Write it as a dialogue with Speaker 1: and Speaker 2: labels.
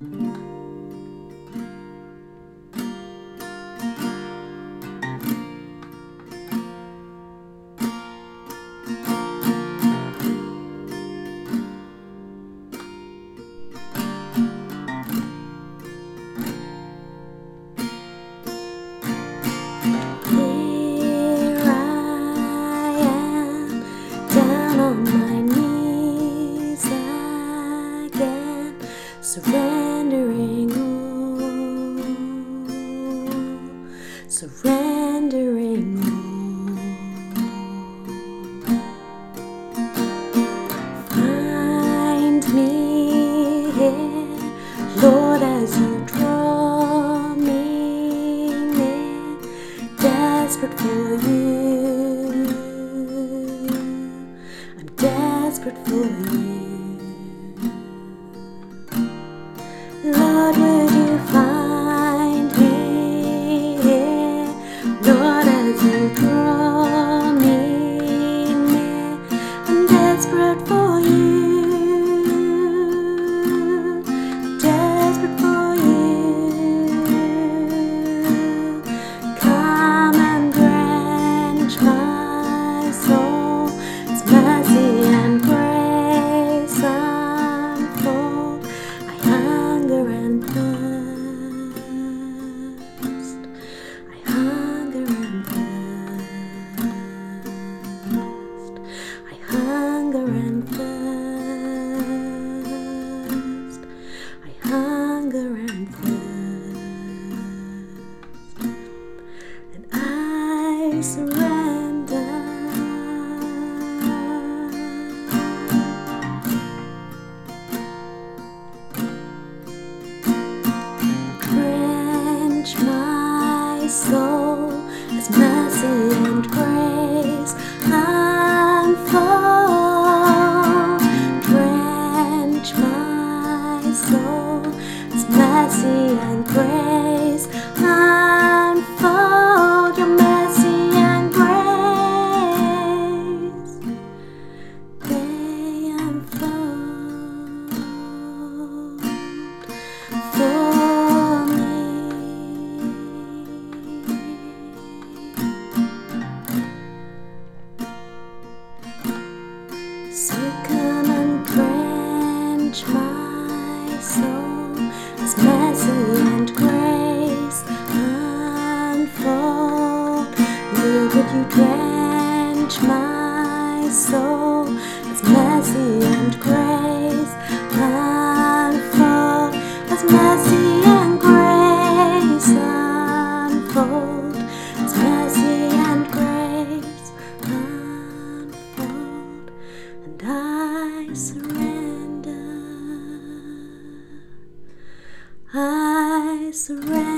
Speaker 1: Mm-hmm. surrendering. Find me here, Lord, as you touch my soul as pleasant grace unfold. Will would you drench my soul as mercy and grace unfold as mercy. surrender.